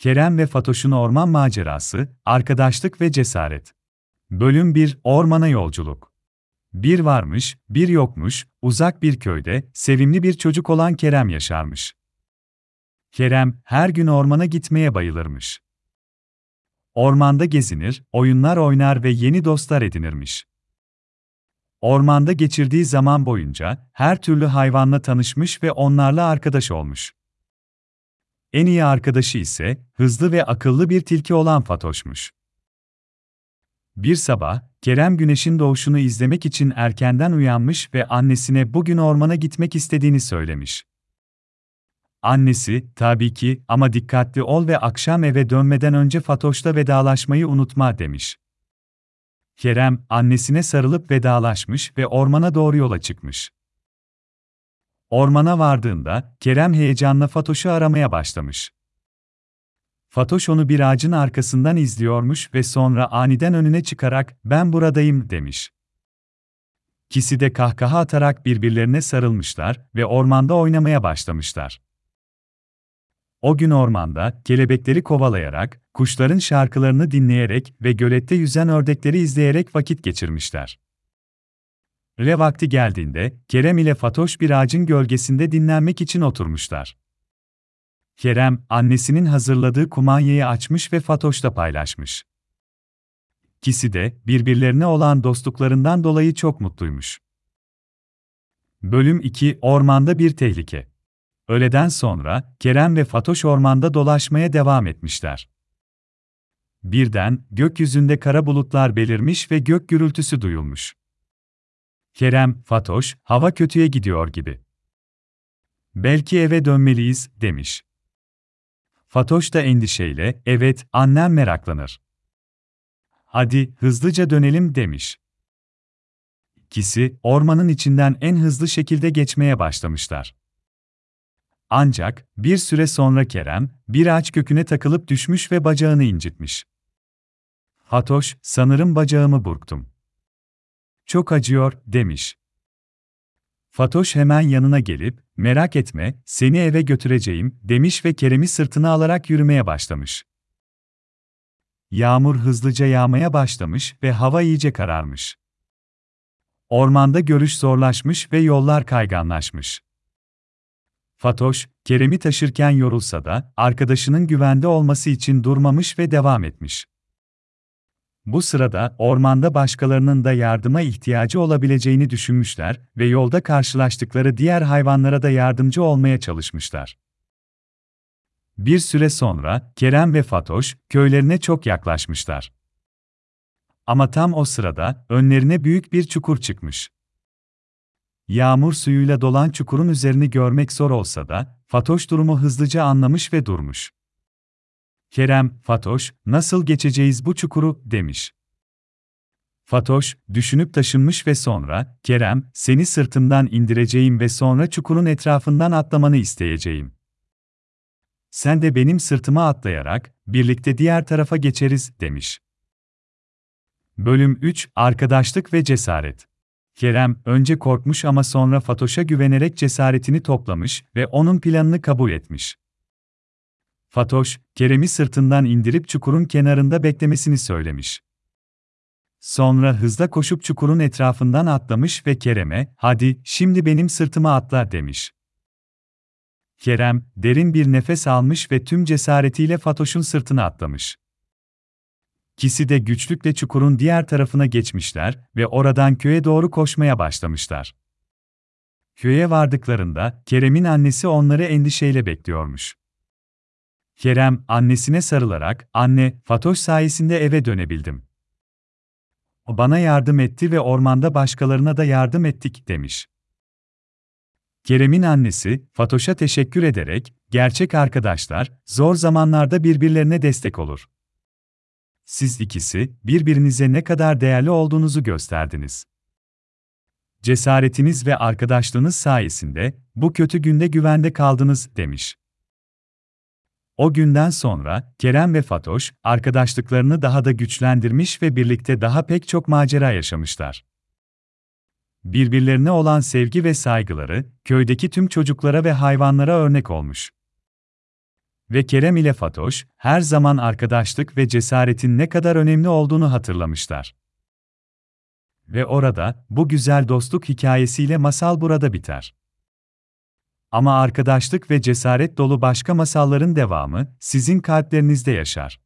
Kerem ve Fatoş'un orman macerası, arkadaşlık ve cesaret. Bölüm 1 Ormana yolculuk. Bir varmış, bir yokmuş, uzak bir köyde, sevimli bir çocuk olan Kerem yaşarmış. Kerem, her gün ormana gitmeye bayılırmış. Ormanda gezinir, oyunlar oynar ve yeni dostlar edinirmiş. Ormanda geçirdiği zaman boyunca her türlü hayvanla tanışmış ve onlarla arkadaş olmuş. En iyi arkadaşı ise hızlı ve akıllı bir tilki olan Fatoş'muş. Bir sabah, Kerem güneşin doğuşunu izlemek için erkenden uyanmış ve annesine bugün ormana gitmek istediğini söylemiş. Annesi, tabii ki ama dikkatli ol ve akşam eve dönmeden önce Fatoş'la vedalaşmayı unutma demiş. Kerem, annesine sarılıp vedalaşmış ve ormana doğru yola çıkmış. Ormana vardığında, Kerem heyecanla Fatoş'u aramaya başlamış. Fatoş onu bir ağacın arkasından izliyormuş ve sonra aniden önüne çıkarak, ben buradayım demiş. İkisi de kahkaha atarak birbirlerine sarılmışlar ve ormanda oynamaya başlamışlar. O gün ormanda, kelebekleri kovalayarak, kuşların şarkılarını dinleyerek ve gölette yüzen ördekleri izleyerek vakit geçirmişler. Öğle vakti geldiğinde, Kerem ile Fatoş bir ağacın gölgesinde dinlenmek için oturmuşlar. Kerem, annesinin hazırladığı kumanyayı açmış ve Fatoş'la paylaşmış. İkisi de, birbirlerine olan dostluklarından dolayı çok mutluymuş. Bölüm 2 Ormanda bir tehlike Öğleden sonra, Kerem ve Fatoş ormanda dolaşmaya devam etmişler. Birden, gökyüzünde kara bulutlar belirmiş ve gök gürültüsü duyulmuş. Kerem, Fatoş, hava kötüye gidiyor gibi. Belki eve dönmeliyiz, demiş. Fatoş da endişeyle, evet, annem meraklanır. Hadi, hızlıca dönelim, demiş. İkisi, ormanın içinden en hızlı şekilde geçmeye başlamışlar. Ancak, bir süre sonra Kerem, bir ağaç köküne takılıp düşmüş ve bacağını incitmiş. Fatoş, sanırım bacağımı burktum. Çok acıyor, demiş. Fatoş hemen yanına gelip, merak etme, seni eve götüreceğim, demiş ve Kerem'i sırtına alarak yürümeye başlamış. Yağmur hızlıca yağmaya başlamış ve hava iyice kararmış. Ormanda görüş zorlaşmış ve yollar kayganlaşmış. Fatoş, Kerem'i taşırken yorulsa da, arkadaşının güvende olması için durmamış ve devam etmiş. Bu sırada ormanda başkalarının da yardıma ihtiyacı olabileceğini düşünmüşler ve yolda karşılaştıkları diğer hayvanlara da yardımcı olmaya çalışmışlar. Bir süre sonra Kerem ve Fatoş köylerine çok yaklaşmışlar. Ama tam o sırada önlerine büyük bir çukur çıkmış. Yağmur suyuyla dolan çukurun üzerini görmek zor olsa da Fatoş durumu hızlıca anlamış ve durmuş. Kerem, Fatoş, nasıl geçeceğiz bu çukuru, demiş. Fatoş, düşünüp taşınmış ve sonra, Kerem, seni sırtımdan indireceğim ve sonra çukurun etrafından atlamanı isteyeceğim. Sen de benim sırtıma atlayarak, birlikte diğer tarafa geçeriz, demiş. Bölüm 3 Arkadaşlık ve Cesaret Kerem, önce korkmuş ama sonra Fatoş'a güvenerek cesaretini toplamış ve onun planını kabul etmiş. Fatoş, Kerem'i sırtından indirip çukurun kenarında beklemesini söylemiş. Sonra hızla koşup çukurun etrafından atlamış ve Kerem'e, hadi, şimdi benim sırtıma atla demiş. Kerem, derin bir nefes almış ve tüm cesaretiyle Fatoş'un sırtına atlamış. İkisi de güçlükle çukurun diğer tarafına geçmişler ve oradan köye doğru koşmaya başlamışlar. Köye vardıklarında Kerem'in annesi onları endişeyle bekliyormuş. Kerem, annesine sarılarak, anne, Fatoş sayesinde eve dönebildim. O bana yardım etti ve ormanda başkalarına da yardım ettik, demiş. Kerem'in annesi, Fatoş'a teşekkür ederek, gerçek arkadaşlar, zor zamanlarda birbirlerine destek olur. Siz ikisi, birbirinize ne kadar değerli olduğunuzu gösterdiniz. Cesaretiniz ve arkadaşlığınız sayesinde, bu kötü günde güvende kaldınız, demiş. O günden sonra Kerem ve Fatoş arkadaşlıklarını daha da güçlendirmiş ve birlikte daha pek çok macera yaşamışlar. Birbirlerine olan sevgi ve saygıları köydeki tüm çocuklara ve hayvanlara örnek olmuş. Ve Kerem ile Fatoş her zaman arkadaşlık ve cesaretin ne kadar önemli olduğunu hatırlamışlar. Ve orada bu güzel dostluk hikayesiyle masal burada biter. Ama arkadaşlık ve cesaret dolu başka masalların devamı sizin kalplerinizde yaşar.